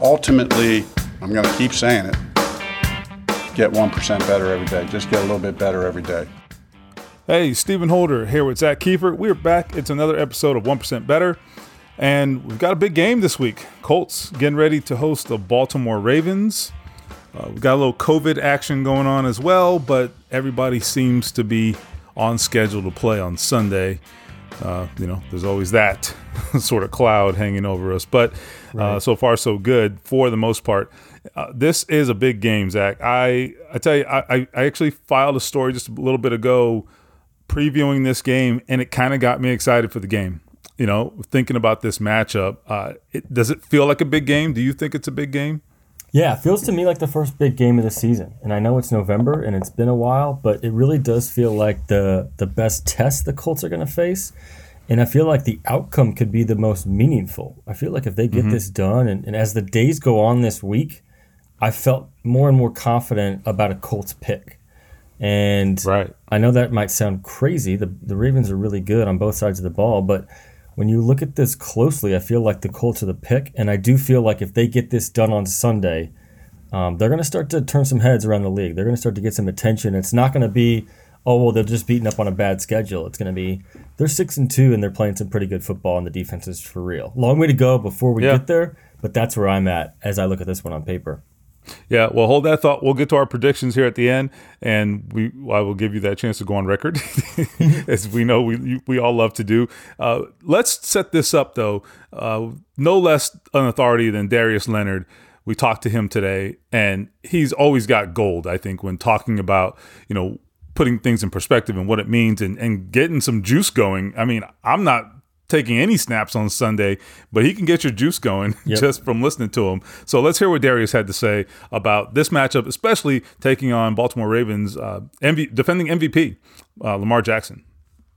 Ultimately, I'm going to keep saying it. Get 1% better every day. Just get a little bit better every day. Hey, Stephen Holder here with Zak Keefer. We're back. It's another episode of 1% Better. And we've got a big game this week. Colts getting ready to host the Baltimore Ravens. Uh, we've got a little COVID action going on as well, but everybody seems to be on schedule to play on Sunday. Uh, you know, there's always that sort of cloud hanging over us, but uh, so far so good for the most part. Uh, this is a big game, Zak. I I tell you, I I actually filed a story just a little bit ago previewing this game, and it kind of got me excited for the game. You know, thinking about this matchup, uh, it, does it feel like a big game? Do you think it's a big game? Yeah, it feels to me like the first big game of the season. And I know it's November and it's been a while, but it really does feel like the the best test the Colts are going to face. And I feel like the outcome could be the most meaningful. I feel like if they get mm-hmm. this done, and, and as the days go on this week, I felt more and more confident about a Colts pick. And right. I know that might sound crazy. The, the Ravens are really good on both sides of the ball, but when you look at this closely, I feel like the Colts are the pick, and I do feel like if they get this done on Sunday, um, they're going to start to turn some heads around the league. They're going to start to get some attention. It's not going to be, oh well, they're just beating up on a bad schedule. It's going to be they're six and two, and they're playing some pretty good football, and the defense is for real. Long way to go before we yeah. get there, but that's where I'm at as I look at this one on paper. Yeah, well, hold that thought. We'll get to our predictions here at the end, and we I will give you that chance to go on record, as we know we we all love to do. Uh, let's set this up though. Uh, no less an authority than Darius Leonard. We talked to him today, and he's always got gold. I think when talking about you know putting things in perspective and what it means, and and getting some juice going. I mean, I'm not taking any snaps on Sunday, but he can get your juice going yep. just from listening to him. So let's hear what Darius had to say about this matchup, especially taking on Baltimore Ravens uh, MV, defending MVP uh, Lamar Jackson.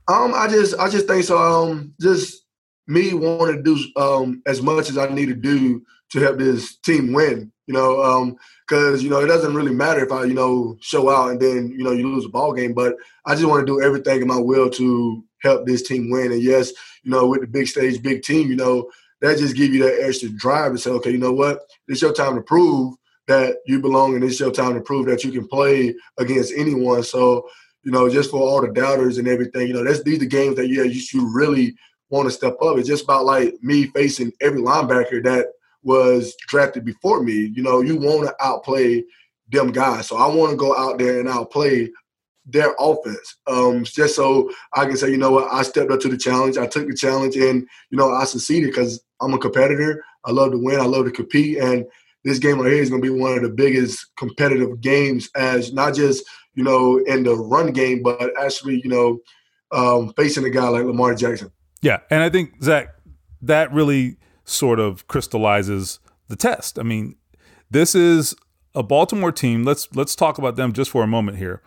Um, I just I just think so. Um, just me wanting to do um as much as I need to do to help this team win. You know, um, because you know it doesn't really matter if I you know show out and then you know you lose a ball game, but I just want to do everything in my will to help this team win. And yes, you know, with the big stage, big team, you know, that just give you that extra drive and say, okay, you know what, it's your time to prove that you belong, and it's your time to prove that you can play against anyone. So, you know, just for all the doubters and everything, you know, that's these are games that yeah, you should really want to step up. It's just about like me facing every linebacker that was drafted before me. You know, you want to outplay them guys. So I want to go out there and outplay their offense. Um, just so I can say, you know what, I stepped up to the challenge. I took the challenge and, you know, I succeeded because I'm a competitor. I love to win. I love to compete. And this game right here is going to be one of the biggest competitive games as not just, you know, in the run game, but actually, you know, um, facing a guy like Lamar Jackson. Yeah. And I think, Zak, that really sort of crystallizes the test. I mean, this is a Baltimore team. Let's let's talk about them just for a moment here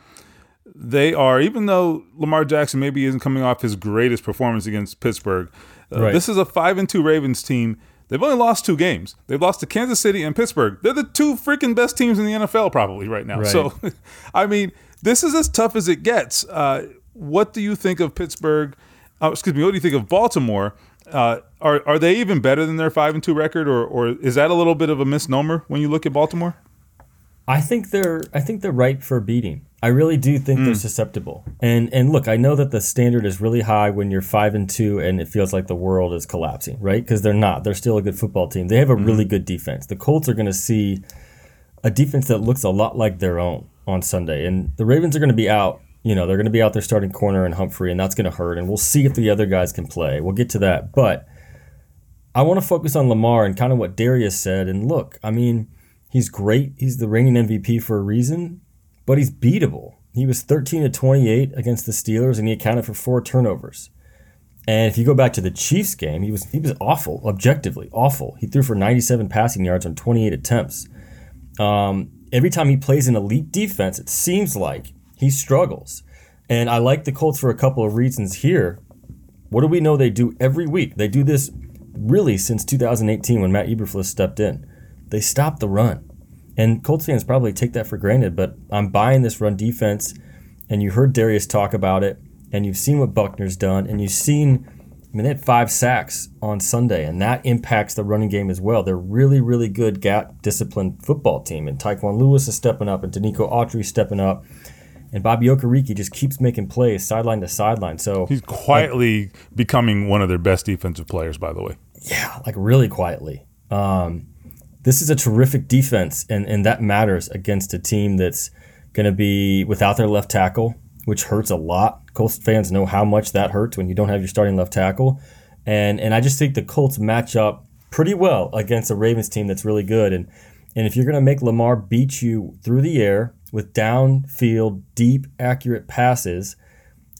they are, even though Lamar Jackson maybe isn't coming off his greatest performance against Pittsburgh, uh, right. this is a five and two Ravens team. They've only lost two games. They've lost to Kansas City and Pittsburgh. They're the two freaking best teams in the NFL probably right now. Right. So, I mean, this is as tough as it gets. Uh, what do you think of Pittsburgh? Uh, excuse me. What do you think of Baltimore? Uh, are are they even better than their five and two record, or or is that a little bit of a misnomer when you look at Baltimore? I think they're I think they're ripe for beating. I really do think mm. they're susceptible. And and look, I know that the standard is really high when you're five and two and it feels like the world is collapsing, right? Because they're not. They're still a good football team. They have a mm. really good defense. The Colts are going to see a defense that looks a lot like their own on Sunday, and the Ravens are going to be out. You know, they're going to be out there starting corner and Humphrey, and that's going to hurt. And we'll see if the other guys can play. We'll get to that, but I want to focus on Lamar and kind of what Darius said. And look, I mean, he's great. He's the reigning MVP for a reason but he's beatable. he was 13 to 28 against the Steelers, and he accounted for four turnovers. And if you go back to the Chiefs game, he was he was awful, objectively awful. He threw for 97 passing yards on 28 attempts. Um, every time he plays an elite defense, it seems like he struggles. And I like the Colts for a couple of reasons here. What do we know they do every week? They do this really since 2018 when Matt Eberflus stepped in. They stop the run. And Colts fans probably take that for granted, but I'm buying this run defense. And you heard Darius talk about it, and you've seen what Buckner's done, and you've seen, I mean, they had five sacks on Sunday, and that impacts the running game as well. They're really, really good gap disciplined football team, and Tyquan Lewis is stepping up, and Denico Autry stepping up. And Bobby Okereke just keeps making plays sideline to sideline. So he's quietly like, becoming one of their best defensive players, by the way. Yeah, like really quietly. Um, this is a terrific defense, and, and that matters against a team that's going to be without their left tackle, which hurts a lot. Colts fans know how much that hurts when you don't have your starting left tackle. And and I just think the Colts match up pretty well against a Ravens team that's really good. And and if you're going to make Lamar beat you through the air with downfield, deep, accurate passes,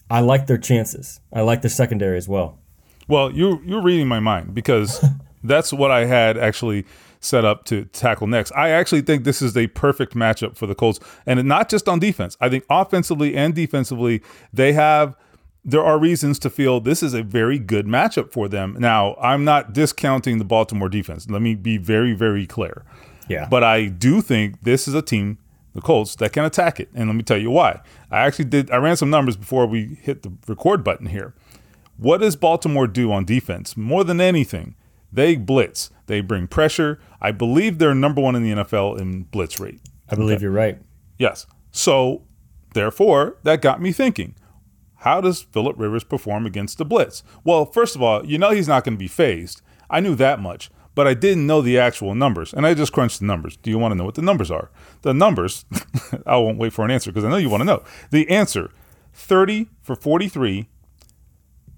I like their chances. I like their secondary as well. Well, you you're reading my mind because that's what I had actually set up to tackle next. I actually think this is a perfect matchup for the Colts, and not just on defense. I think offensively and defensively, they have. There are reasons to feel this is a very good matchup for them. Now, I'm not discounting the Baltimore defense. Let me be very, very clear. Yeah. But I do think this is a team, the Colts, that can attack it. And let me tell you why. I actually did, I ran some numbers before we hit the record button here. What does Baltimore do on defense? More than anything, they blitz. They bring pressure. I believe they're number one in the NFL in blitz rate. I believe okay. you're right. Yes. So, therefore, that got me thinking how does Philip Rivers perform against the blitz? Well, first of all, you know he's not going to be fazed. I knew that much, but I didn't know the actual numbers, and I just crunched the numbers. Do you want to know what the numbers are? The numbers, I won't wait for an answer because I know you want to know. The answer 30 for 43,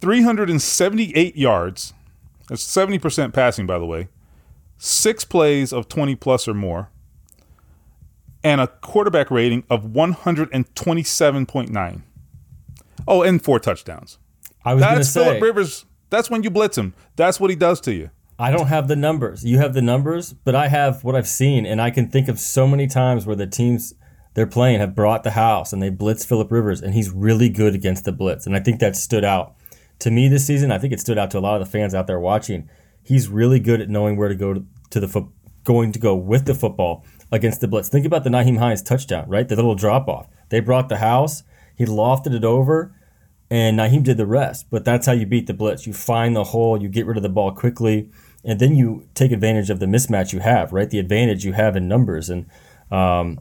378 yards, that's 70% passing, by the way. Six plays of 20 plus or more. And a quarterback rating of 127.9. Oh, and four touchdowns. I was That's Philip Rivers. That's when you blitz him. That's what he does to you. I don't have the numbers. You have the numbers, but I have what I've seen, and I can think of so many times where the teams they're playing have brought the house and they blitz Philip Rivers, and he's really good against the blitz. And I think that stood out to me this season, I think it stood out to a lot of the fans out there watching. He's really good at knowing where to go to, to the foot, going to go with the football against the blitz. Think about the Nyheim Hines touchdown, right? The little drop off. They brought the house, he lofted it over, and Nyheim did the rest. But that's how you beat the blitz. You find the hole, you get rid of the ball quickly, and then you take advantage of the mismatch you have, right? The advantage you have in numbers. And um,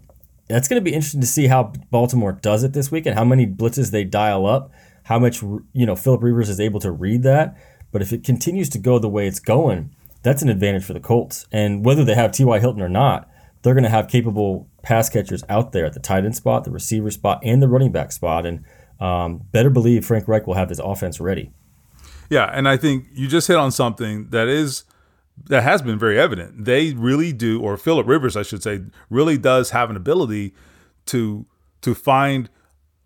that's going to be interesting to see how Baltimore does it this week and how many blitzes they dial up how much you know Philip Rivers is able to read that. But if it continues to go the way it's going, that's an advantage for the Colts. And whether they have T.Y. Hilton or not, they're going to have capable pass catchers out there at the tight end spot, the receiver spot, and the running back spot. And um, better believe Frank Reich will have his offense ready. Yeah, and I think you just hit on something that is that has been very evident. They really do, or Philip Rivers, I should say, really does have an ability to to find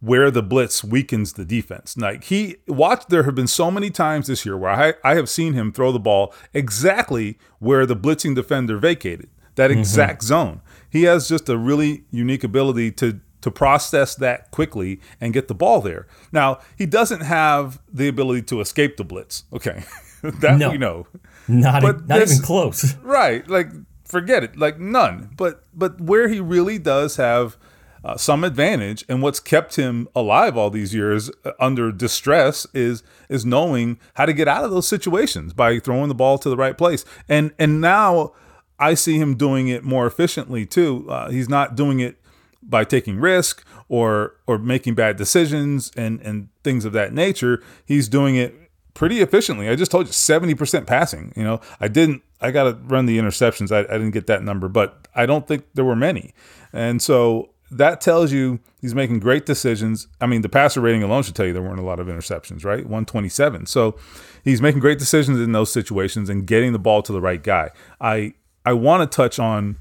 where the blitz weakens the defense. Like he watched, there have been so many times this year where I, I have seen him throw the ball exactly where the blitzing defender vacated, that mm-hmm. exact mm-hmm. zone. He has just a really unique ability to to process that quickly and get the ball there. Now, he doesn't have the ability to escape the blitz. Okay. that no, we know. Not, a, not this, even close. Right. Like forget it. Like none. But but where he really does have uh, some advantage. And what's kept him alive all these years uh, under distress is is knowing how to get out of those situations by throwing the ball to the right place. And and now I see him doing it more efficiently too. Uh, he's not doing it by taking risk or or making bad decisions and and things of that nature. He's doing it pretty efficiently. I just told you 70% passing. You know, I didn't I got to run the interceptions. I, I didn't get that number, but I don't think there were many. And so that tells you he's making great decisions. I mean, the passer rating alone should tell you there weren't a lot of interceptions, right? 127. So he's making great decisions in those situations and getting the ball to the right guy. I I want to touch on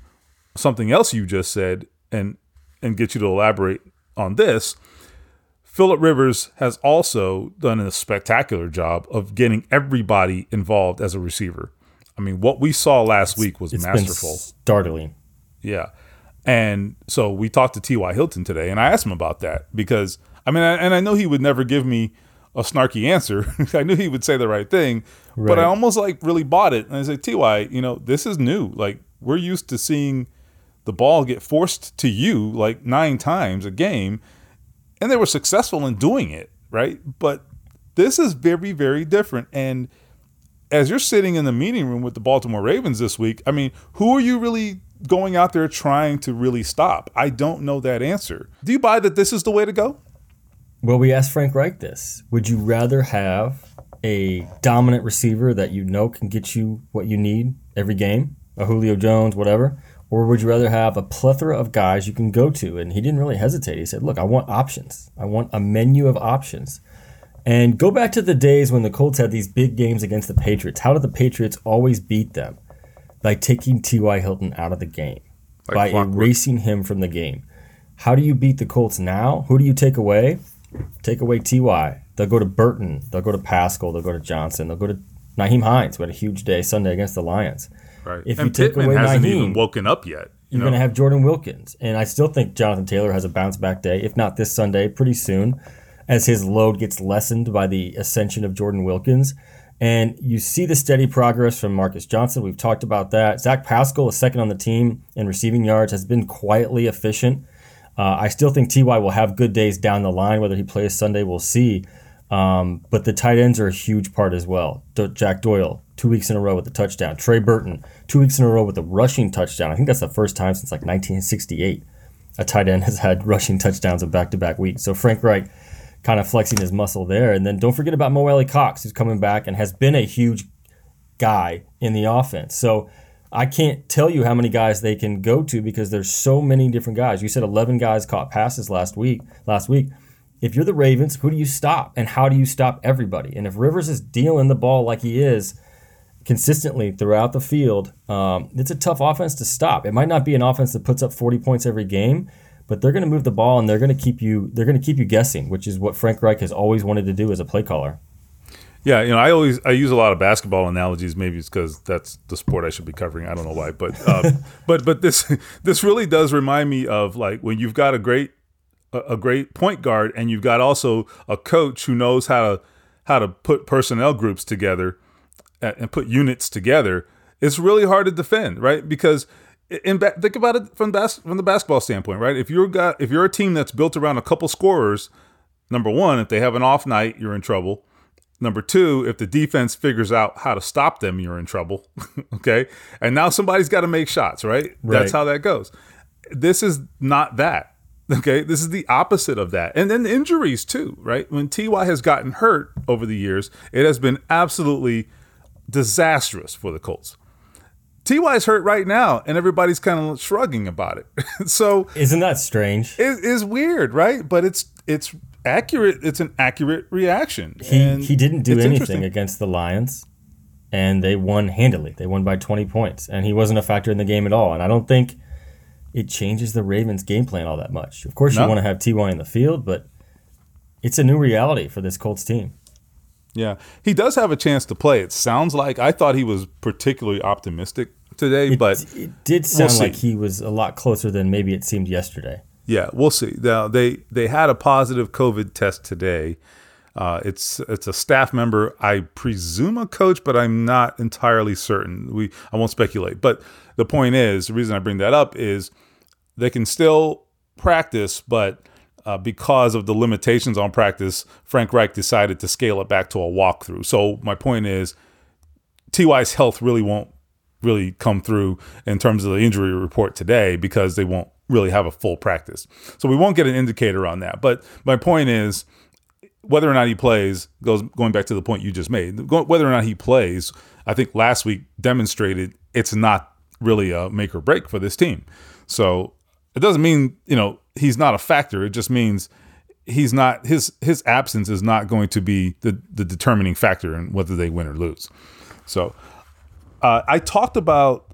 something else you just said and and get you to elaborate on this. Philip Rivers has also done a spectacular job of getting everybody involved as a receiver. I mean, what we saw last week was It's masterful. startling. Yeah. And so we talked to T.Y. Hilton today, and I asked him about that because, I mean, I, and I know he would never give me a snarky answer. I knew he would say the right thing, but I almost like really bought it. And I said, T.Y., you know, this is new. Like, we're used to seeing the ball get forced to you like nine times a game, and they were successful in doing it, right? But this is very, very different. And as you're sitting in the meeting room with the Baltimore Ravens this week, I mean, who are you really going out there trying to really stop? I don't know that answer. Do you buy that this is the way to go? Well, we asked Frank Reich this. Would you rather have a dominant receiver that you know can get you what you need every game, a Julio Jones, whatever? Or would you rather have a plethora of guys you can go to? And he didn't really hesitate. He said, Look, I want options. I want a menu of options. And go back to the days when the Colts had these big games against the Patriots. How did the Patriots always beat them? By taking T.Y. Hilton out of the game, Like by clockwork. erasing him from the game. How do you beat the Colts now? Who do you take away? Take away Ty. They'll go to Burton. They'll go to Pascal. They'll go to Johnson. They'll go to Nyheim Hines, who had a huge day Sunday against the Lions. Right. If and you take Pittman away hasn't Nyheim, even woken up yet. You You're going to have Jordan Wilkins. And I still think Jonathan Taylor has a bounce back day, if not this Sunday, pretty soon, as his load gets lessened by the ascension of Jordan Wilkins. And you see the steady progress from Marcus Johnson. We've talked about that. Zach Pascal is second on the team in receiving yards, has been quietly efficient. Uh, I still think Ty will have good days down the line. Whether he plays Sunday, we'll see. Um, but the tight ends are a huge part as well. Jack Doyle, two weeks in a row with a touchdown. Trey Burton, two weeks in a row with a rushing touchdown. I think that's the first time since like 1968 a tight end has had rushing touchdowns in back-to-back weeks. So Frank Reich kind of flexing his muscle there. And then don't forget about Mo Alie-Cox, who's coming back and has been a huge guy in the offense. So I can't tell you how many guys they can go to because there's so many different guys. You said 11 guys caught passes last week. Last week, if you're the Ravens, who do you stop and how do you stop everybody? And if Rivers is dealing the ball like he is consistently throughout the field, um, it's a tough offense to stop. It might not be an offense that puts up 40 points every game, but they're going to move the ball and they're going to keep you they're going to keep you guessing, which is what Frank Reich has always wanted to do as a play caller. Yeah, you know, I always I use a lot of basketball analogies. Maybe it's because that's the sport I should be covering. I don't know why, but uh, but but this this really does remind me of like when you've got a great a, a great point guard and you've got also a coach who knows how to how to put personnel groups together and put units together. It's really hard to defend, right? Because in ba- think about it from bas- from the basketball standpoint, right? If you're got if you're a team that's built around a couple scorers, number one, if they have an off night, you're in trouble. Number two, if the defense figures out how to stop them, you're in trouble. okay. And now somebody's got to make shots, right? That's how that goes. This is not that. Okay. This is the opposite of that. And then injuries too, right? When TY has gotten hurt over the years, it has been absolutely disastrous for the Colts. TY's hurt right now, and everybody's kind of shrugging about it. so Isn't that strange? it is weird, right? But it's it's accurate. It's an accurate reaction. He And he didn't do anything against the Lions, and they won handily. They won by 20 points, and he wasn't a factor in the game at all. And I don't think it changes the Ravens' game plan all that much. Of course, you want to have Ty in the field, but it's a new reality for this Colts team. Yeah, he does have a chance to play. It sounds like I thought he was particularly optimistic today, It, but it did sound see. like he was a lot closer than maybe it seemed yesterday. yeah, we'll see. Now they they had a positive COVID test today. Uh, it's it's a staff member, I presume a coach, but I'm not entirely certain. We I won't speculate. But the point is, the reason I bring that up is they can still practice, but uh, because of the limitations on practice, Frank Reich decided to scale it back to a walkthrough. So my point is, Ty's health really won't really come through in terms of the injury report today because they won't really have a full practice. So we won't get an indicator on that. But my point is, whether or not he plays goes going back to the point you just made. Whether or not he plays, I think last week demonstrated it's not really a make or break for this team. So it doesn't mean you know he's not a factor. It just means he's not his his absence is not going to be the the determining factor in whether they win or lose. So uh, I talked about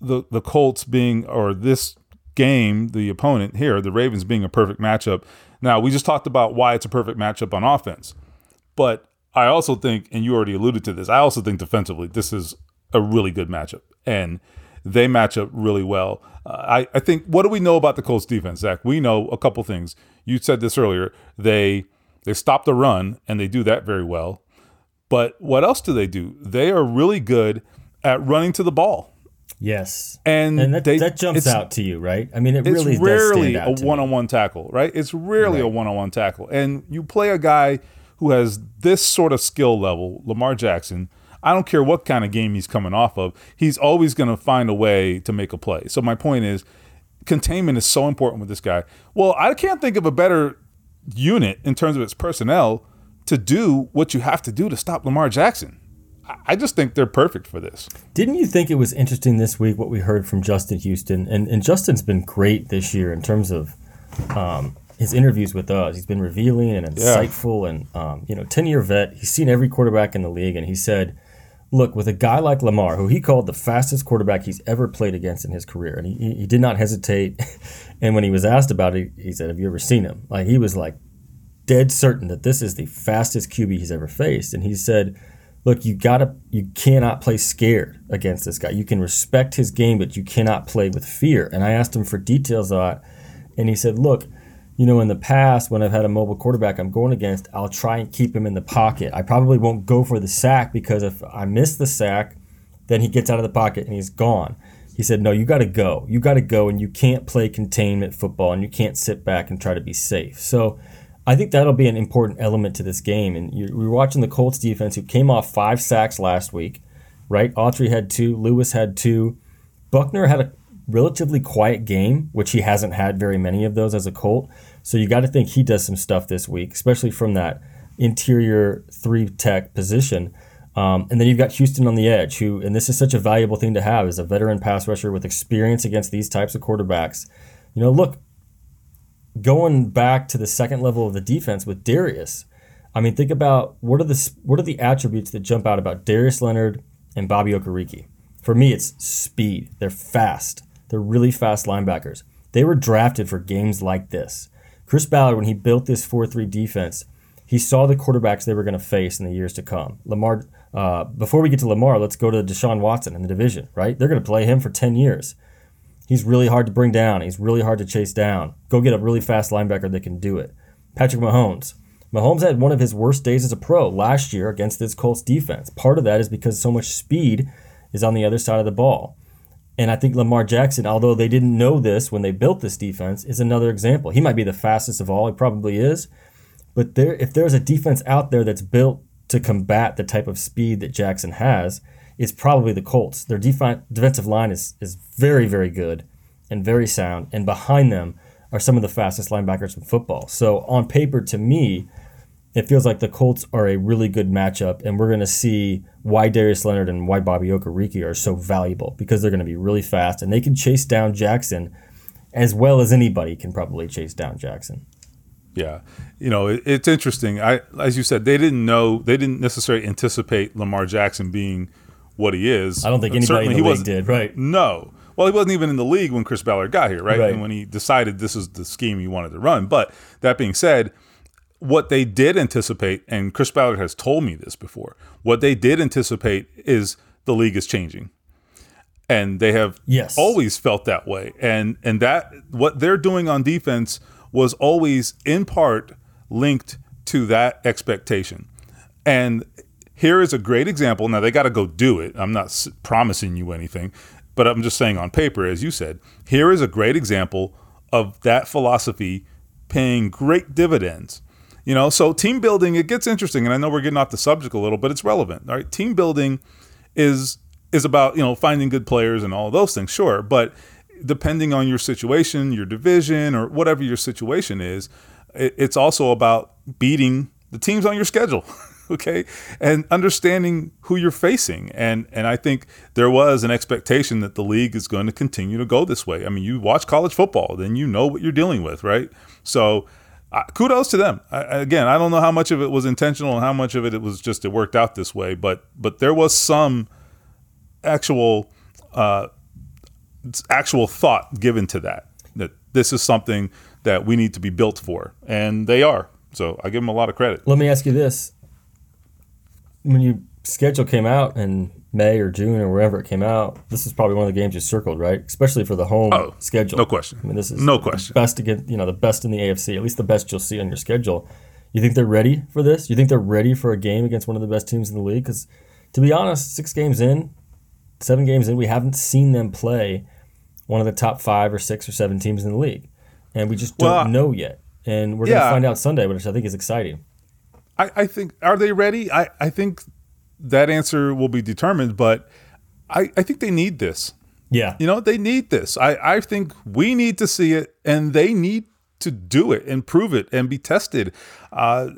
the the Colts being or this game, the opponent here, the Ravens being a perfect matchup. Now, we just talked about why it's a perfect matchup on offense. But I also think, and you already alluded to this, I also think defensively, this is a really good matchup. And they match up really well. I, I think, what do we know about the Colts defense, Zak? We know a couple things. You said this earlier. They they stop the run, and they do that very well. But what else do they do? They are really good at running to the ball. Yes, and, and that, they, that jumps out to you, right? I mean, it it's really rarely a one-on-one me. tackle, right? It's rarely right. a one-on-one tackle, and you play a guy who has this sort of skill level, Lamar Jackson. I don't care what kind of game he's coming off of, he's always going to find a way to make a play. So my point is, containment is so important with this guy. Well, I can't think of a better unit in terms of its personnel to do what you have to do to stop Lamar Jackson. I just think they're perfect for this. Didn't you think it was interesting this week what we heard from Justin Houston? And, and Justin's been great this year in terms of um, his interviews with us. He's been revealing and insightful, yeah. and um, you know, ten year vet. He's seen every quarterback in the league, and he said, "Look, with a guy like Lamar, who he called the fastest quarterback he's ever played against in his career, and he, he did not hesitate. and when he was asked about it, he said, "Have you ever seen him?" Like he was like dead certain that this is the fastest QB he's ever faced, and he said." look, you gotta, you cannot play scared against this guy. You can respect his game, but you cannot play with fear. And I asked him for details on it, and he said, look, you know, in the past when I've had a mobile quarterback I'm going against, I'll try and keep him in the pocket. I probably won't go for the sack because if I miss the sack, then he gets out of the pocket and he's gone. He said, no, you got to go. You got to go, and you can't play containment football, and you can't sit back and try to be safe. So I think that'll be an important element to this game. And you, we are watching the Colts defense, who came off five sacks last week, right? Autry had two, Lewis had two, Buckner had a relatively quiet game, which he hasn't had very many of those as a Colt. So you got to think he does some stuff this week, especially from that interior three tech position. Um, and then you've got Houston on the edge, who, and this is such a valuable thing to have, is a veteran pass rusher with experience against these types of quarterbacks. You know, look, going back to the second level of the defense with Darius, I mean, think about what are the what are the attributes that jump out about Darius Leonard and Bobby Okereke? For me, it's speed. They're fast. They're really fast linebackers. They were drafted for games like this. Chris Ballard, when he built this 4-3 defense, he saw the quarterbacks they were going to face in the years to come. Lamar. Uh, before we get to Lamar, let's go to Deshaun Watson in the division. Right? They're going to play him for 10 years. He's really hard to bring down. He's really hard to chase down. Go get a really fast linebacker that can do it. Patrick Mahomes. Mahomes had one of his worst days as a pro last year against this Colts defense. Part of that is because so much speed is on the other side of the ball. And I think Lamar Jackson, although they didn't know this when they built this defense, is another example. He might be the fastest of all. He probably is. But there, if there's a defense out there that's built to combat the type of speed that Jackson has, it's probably the Colts. Their defi- defensive line is, is very, very good and very sound. And behind them are some of the fastest linebackers in football. So on paper, to me, it feels like the Colts are a really good matchup, and we're going to see why Darius Leonard and why Bobby Okereke are so valuable because they're going to be really fast and they can chase down Jackson as well as anybody can probably chase down Jackson. Yeah, you know it, it's interesting. I, as you said, they didn't know, they didn't necessarily anticipate Lamar Jackson being what he is. I don't think anybody in the league did, right? No. Well, he wasn't even in the league when Chris Ballard got here, right? right? And when he decided this is the scheme he wanted to run. But that being said, what they did anticipate, and Chris Ballard has told me this before, what they did anticipate is the league is changing. And they have yes. always felt that way. And and that what they're doing on defense was always in part linked to that expectation. And here is a great example. Now they got to go do it. I'm not promising you anything, but I'm just saying on paper, as you said, here is a great example of that philosophy paying great dividends. You know, so team building it gets interesting, and I know we're getting off the subject a little, but it's relevant. Right, team building is is about you know finding good players and all those things, sure, but depending on your situation, your division, or whatever your situation is, it's also about beating the teams on your schedule. okay and understanding who you're facing and and i think there was an expectation that the league is going to continue to go this way i mean you watch college football then you know what you're dealing with right so uh, kudos to them I, again i don't know how much of it was intentional and how much of it it was just it worked out this way but but there was some actual uh actual thought given to that that this is something that we need to be built for, and they are. So I give them a lot of credit. Let me ask you this: When your schedule came out in May or June or wherever it came out, this is probably one of the games you circled, right? Especially for the home Oh, schedule. no question. I mean, this is No question. Best to get, you know, the best in the AFC, at least the best you'll see on your schedule. You think they're ready for this? You think they're ready for a game against one of the best teams in the league? Because, to be honest, six games in, seven games in, we haven't seen them play one of the top five or six or seven teams in the league, and we just don't Well, know yet. And we're going to find out Sunday, which I think is exciting. I, I think are they ready? I, I think that answer will be determined, but I, I think they need this. Yeah, You know, they need this. I, I think we need to see it and they need to do it and prove it and be tested. Uh,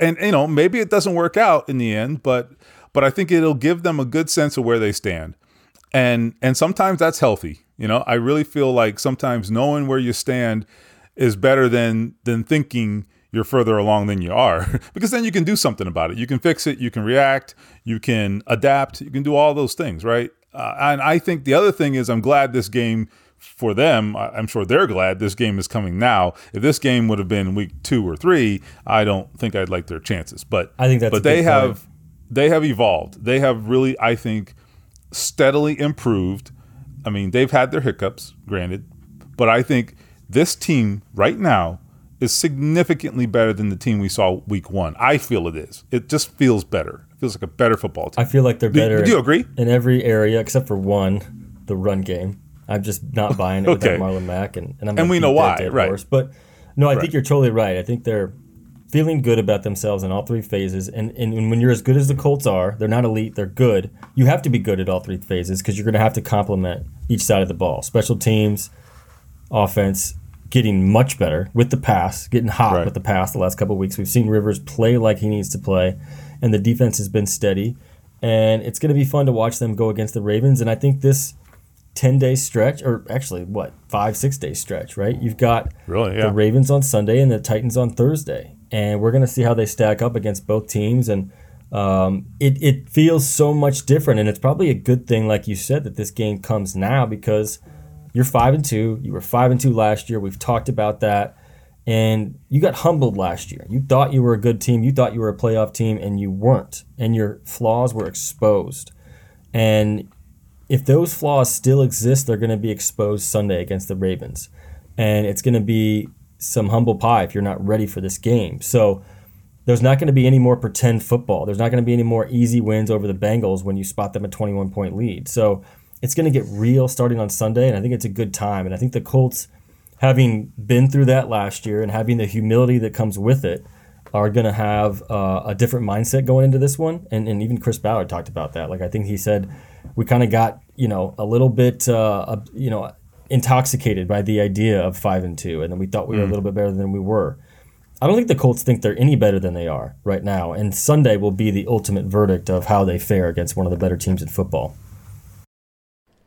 and you know, maybe it doesn't work out in the end, but but I think it'll give them a good sense of where they stand. And and sometimes that's healthy. You know, I really feel like sometimes knowing where you stand is better than than thinking you're further along than you are because then you can do something about it. You can fix it, you can react, you can adapt, you can do all those things, right? Uh, and I think the other thing is I'm glad this game for them, I'm sure they're glad this game is coming now. If this game would have been week 2 or 3, I don't think I'd like their chances. But I think that's but they point. have they have evolved. They have really I think steadily improved. I mean, they've had their hiccups, granted, but I think this team right now is significantly better than the team we saw week one. I feel it is. It just feels better. It feels like a better football team. I feel like they're Do- better. do you agree? In every area except for one, the run game. I'm just not buying it Okay. with Marlon Mack, and, and I'm And we know why, right. horse. But no, I Right. think you're totally right. I think they're feeling good about themselves in all three phases. And, and when you're as good as the Colts are, they're not elite, they're good. You have to be good at all three phases because you're going to have to complement each side of the ball. Special teams, offense, getting much better with the pass, getting hot Right. with the pass the last couple of weeks. We've seen Rivers play like he needs to play, and the defense has been steady. And it's going to be fun to watch them go against the Ravens. And I think this 10 day stretch, or actually, what, five, six day stretch, right? You've got Really, yeah. the Ravens on Sunday and the Titans on Thursday. And we're going to see how they stack up against both teams. And um, it, it feels so much different. And it's probably a good thing, like you said, that this game comes now because you're five and two. You were five and two last year. We've talked about that. And you got humbled last year. You thought you were a good team. You thought you were a playoff team, and you weren't. And your flaws were exposed. And if those flaws still exist, they're going to be exposed Sunday against the Ravens. And it's going to be some humble pie if you're not ready for this game. So there's not going to be any more pretend football. There's not going to be any more easy wins over the Bengals when you spot them a 21 point lead. So it's going to get real starting on Sunday, and I think it's a good time. And I think the Colts, having been through that last year and having the humility that comes with it, are going to have uh, a different mindset going into this one. And, and even Chris Ballard talked about that. Like, I think he said we kind of got, you know, a little bit, uh, you know, intoxicated by the idea of five and two. And then we thought we were a little bit better than we were. I don't think the Colts think they're any better than they are right now. And Sunday will be the ultimate verdict of how they fare against one of the better teams in football.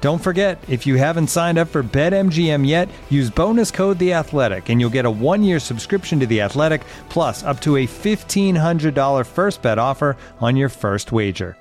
Don't forget, if you haven't signed up for BetMGM yet, use bonus code The Athletic, and you'll get a one-year subscription to The Athletic, plus up to a fifteen hundred dollar first bet offer on your first wager.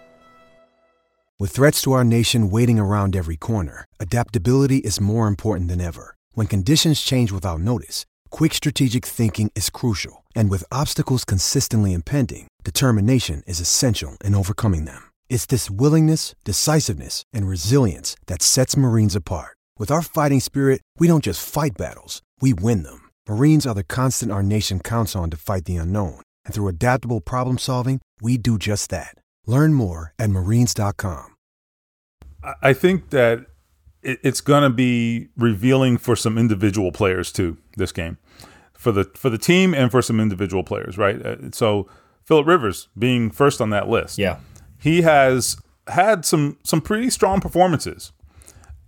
With threats to our nation waiting around every corner, adaptability is more important than ever. When conditions change without notice, quick strategic thinking is crucial, and with obstacles consistently impending, determination is essential in overcoming them. It's this willingness, decisiveness, and resilience that sets Marines apart. With our fighting spirit, we don't just fight battles, we win them. Marines are the constant our nation counts on to fight the unknown. And through adaptable problem solving, we do just that. Learn more at marines.com. I think that it's going to be revealing for some individual players too this game, for the for the team and for some individual players, right? Uh, so Philip Rivers being first on that list, Yeah. He has had some some pretty strong performances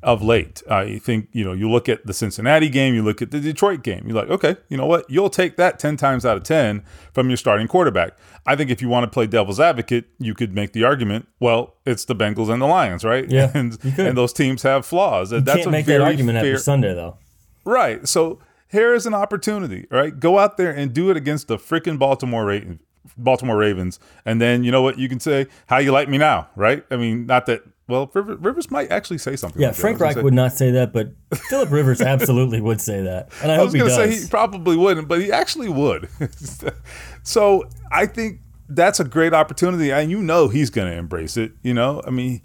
of late. I think you know you look at the Cincinnati game, you look at the Detroit game. You're like, okay, you know what? You'll take that ten times out of ten from your starting quarterback. I think if you want to play devil's advocate, you could make the argument. Well, it's the Bengals and the Lions, right? Yeah, and and those teams have flaws. You That's can't a make that argument fair, after Sunday, though. Right. So here is an opportunity, right? Go out there and do it against the freaking Baltimore Ravens. Baltimore Ravens, and then you know what you can say, how you like me now, right? I mean, not that well, Rivers, Rivers might actually say something. Yeah, like. Frank Reich gonna would not say that, but Philip Rivers absolutely would say that, and I, I hope was he going to does. say he probably wouldn't, but he actually would. so I think that's a great opportunity, and you know he's going to embrace it. You know, I mean,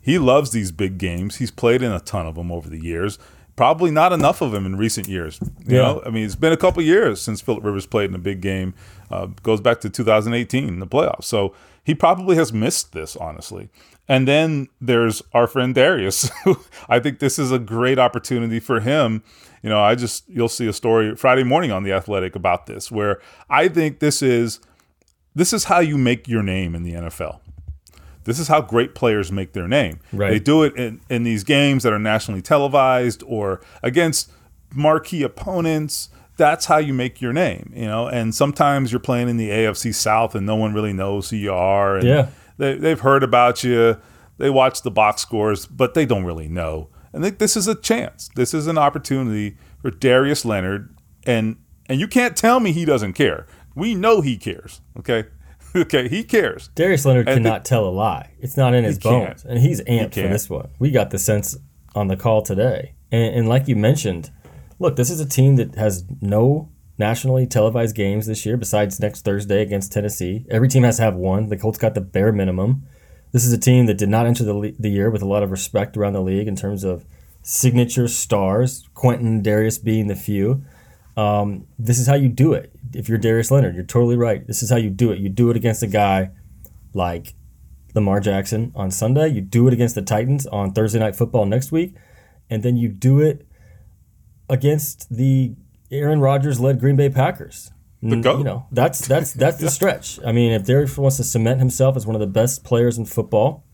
he loves these big games. He's played in a ton of them over the years. Probably not enough of them in recent years. You Yeah. know, I mean, it's been a couple years since Philip Rivers played in a big game. Uh, goes back to 2018 the playoffs. So he probably has missed this, honestly. And then there's our friend Darius. I think this is a great opportunity for him. You know, I just you'll see a story Friday morning on the Athletic about this, where I think this is this is how you make your name in the NFL. This is how great players make their name. Right. They do it in, in these games that are nationally televised or against marquee opponents. That's how you make your name, you know. And sometimes you're playing in the AFC South and no one really knows who you are. And Yeah. they, they've heard about you. They watch the box scores, but they don't really know. And think this is a chance. This is an opportunity for Darius Leonard, and and you can't tell me he doesn't care. We know he cares. Okay, okay, he cares. Darius Leonard And cannot tell a lie. It's not in his can't. bones, and he's amped for this one. We got the sense on the call today, and, and like you mentioned, look, this is a team that has no nationally televised games this year besides next Thursday against Tennessee. Every team has to have one. The Colts got the bare minimum. This is a team that did not enter the, le- the year with a lot of respect around the league in terms of signature stars, Quentin Darius being the few. Um, this is how you do it. If you're Darius Leonard, you're totally right. This is how you do it. You do it against a guy like Lamar Jackson on Sunday. You do it against the Titans on Thursday Night Football next week, and then you do it against the Aaron Rodgers led Green Bay Packers. The GOAT. You know that's that's that's the stretch. I mean, if Derek wants to cement himself as one of the best players in football,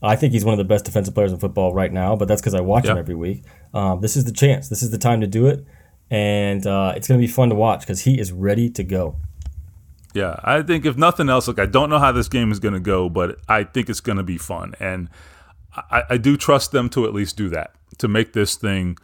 I think he's one of the best defensive players in football right now. But that's because I watch him every week. Um, this is the chance. This is the time to do it, and uh, it's going to be fun to watch because he is ready to go. Yeah, I think if nothing else, look, I don't know how this game is going to go, but I think it's going to be fun, and I, I do trust them to at least do that to make this thing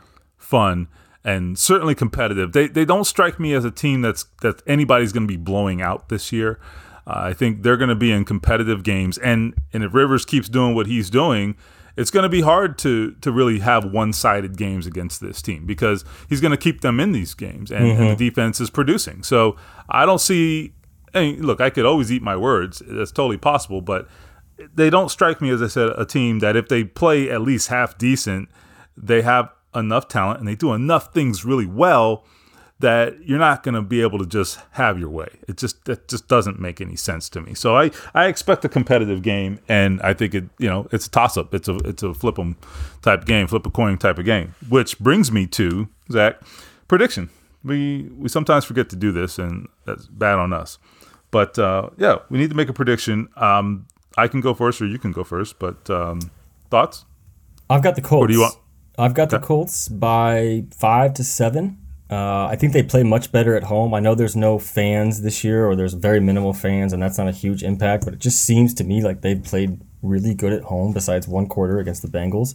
fun and certainly competitive. They they don't strike me as a team that's that anybody's going to be blowing out this year. Uh, I think they're going to be in competitive games, and and if Rivers keeps doing what he's doing, it's going to be hard to to really have one sided games against this team because he's going to keep them in these games, and, and the defense is producing. So I don't see. Look, I could always eat my words. That's totally possible, but they don't strike me as I said a team that if they play at least half decent, they have enough talent and they do enough things really well that you're not going to be able to just have your way. It just that just doesn't make any sense to me. So I I expect a competitive game, and I think it you know it's a toss up. It's a it's a flip 'em type game, flip a coin type of game. Which brings me to Zak prediction. We we sometimes forget to do this, and that's bad on us. But uh, yeah, we need to make a prediction. Um, I can go first, or you can go first. But um, thoughts? I've got the Colts. do you want? I've got the Colts by five to seven. Uh, I think they play much better at home. I know there's no fans this year, or there's very minimal fans, and that's not a huge impact. But it just seems to me like they've played really good at home, besides one quarter against the Bengals.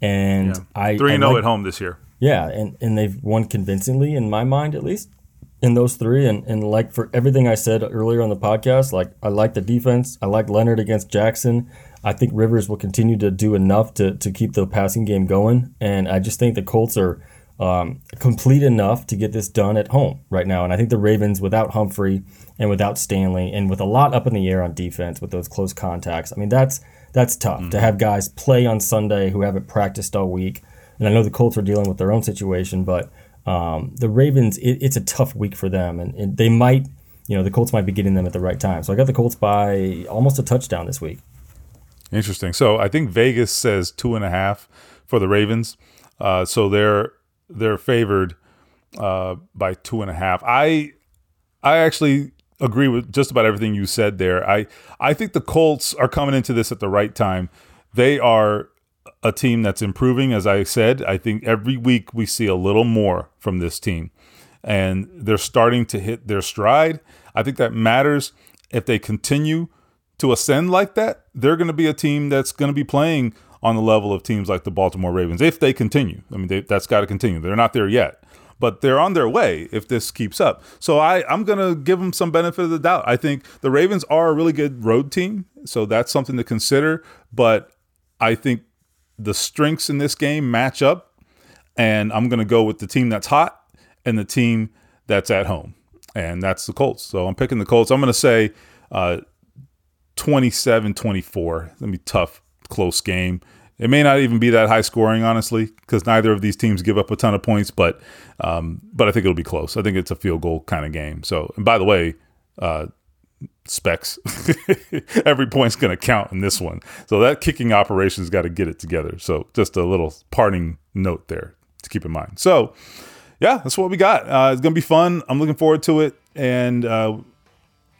And Yeah. I three and zero like- at home this year. Yeah, and, and they've won convincingly in my mind at least in those three. And, and like for everything I said earlier on the podcast, like I like the defense. I like Leonard against Jackson. I think Rivers will continue to do enough to, to keep the passing game going. And I just think the Colts are um, complete enough to get this done at home right now. And I think the Ravens, without Humphrey and without Stanley, and with a lot up in the air on defense with those close contacts, I mean that's that's tough to have guys play on Sunday who haven't practiced all week. And I know the Colts are dealing with their own situation, but um, the Ravens, it, it's a tough week for them, and, and they might, you know, the Colts might be getting them at the right time. So I got the Colts by almost a touchdown this week. Interesting. So I think Vegas says two and a half for the Ravens. Uh, so they're they're favored uh, by two and a half. I I actually agree with just about everything you said there. I I think the Colts are coming into this at the right time. They are a team that's improving, as I said. I think every week we see a little more from this team, and they're starting to hit their stride. I think that matters if they continue to ascend like that. They're going to be a team that's going to be playing on the level of teams like the Baltimore Ravens if they continue. I mean, they, that's got to continue. They're not there yet, but they're on their way if this keeps up. So I, I'm going to give them some benefit of the doubt. I think the Ravens are a really good road team, so that's something to consider. But I think the strengths in this game match up, and I'm going to go with the team that's hot and the team that's at home, and that's the Colts. So I'm picking the Colts. I'm going to say uh, 27 24. It's going to be tough, close game. It may not even be that high scoring, honestly, because neither of these teams give up a ton of points. But um, but I think it'll be close. I think it's a field goal kind of game. So, and by the way, uh, specs, every point's going to count in this one. So that kicking operation's got to get it together. So just a little parting note there to keep in mind. So yeah, that's what we got. Uh, it's going to be fun. I'm looking forward to it, and uh,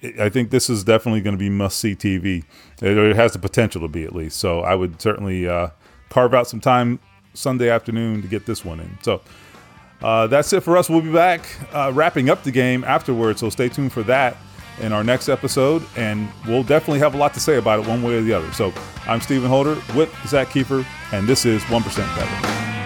I think this is definitely going to be must see TV. It, has the potential to be at least. So I would certainly uh, carve out some time Sunday afternoon to get this one in. So uh, that's it for us. We'll be back uh, wrapping up the game afterwards. So stay tuned for that in our next episode, and we'll definitely have a lot to say about it one way or the other. So I'm Stephen Holder with Zak Keefer, and this is 1% Better.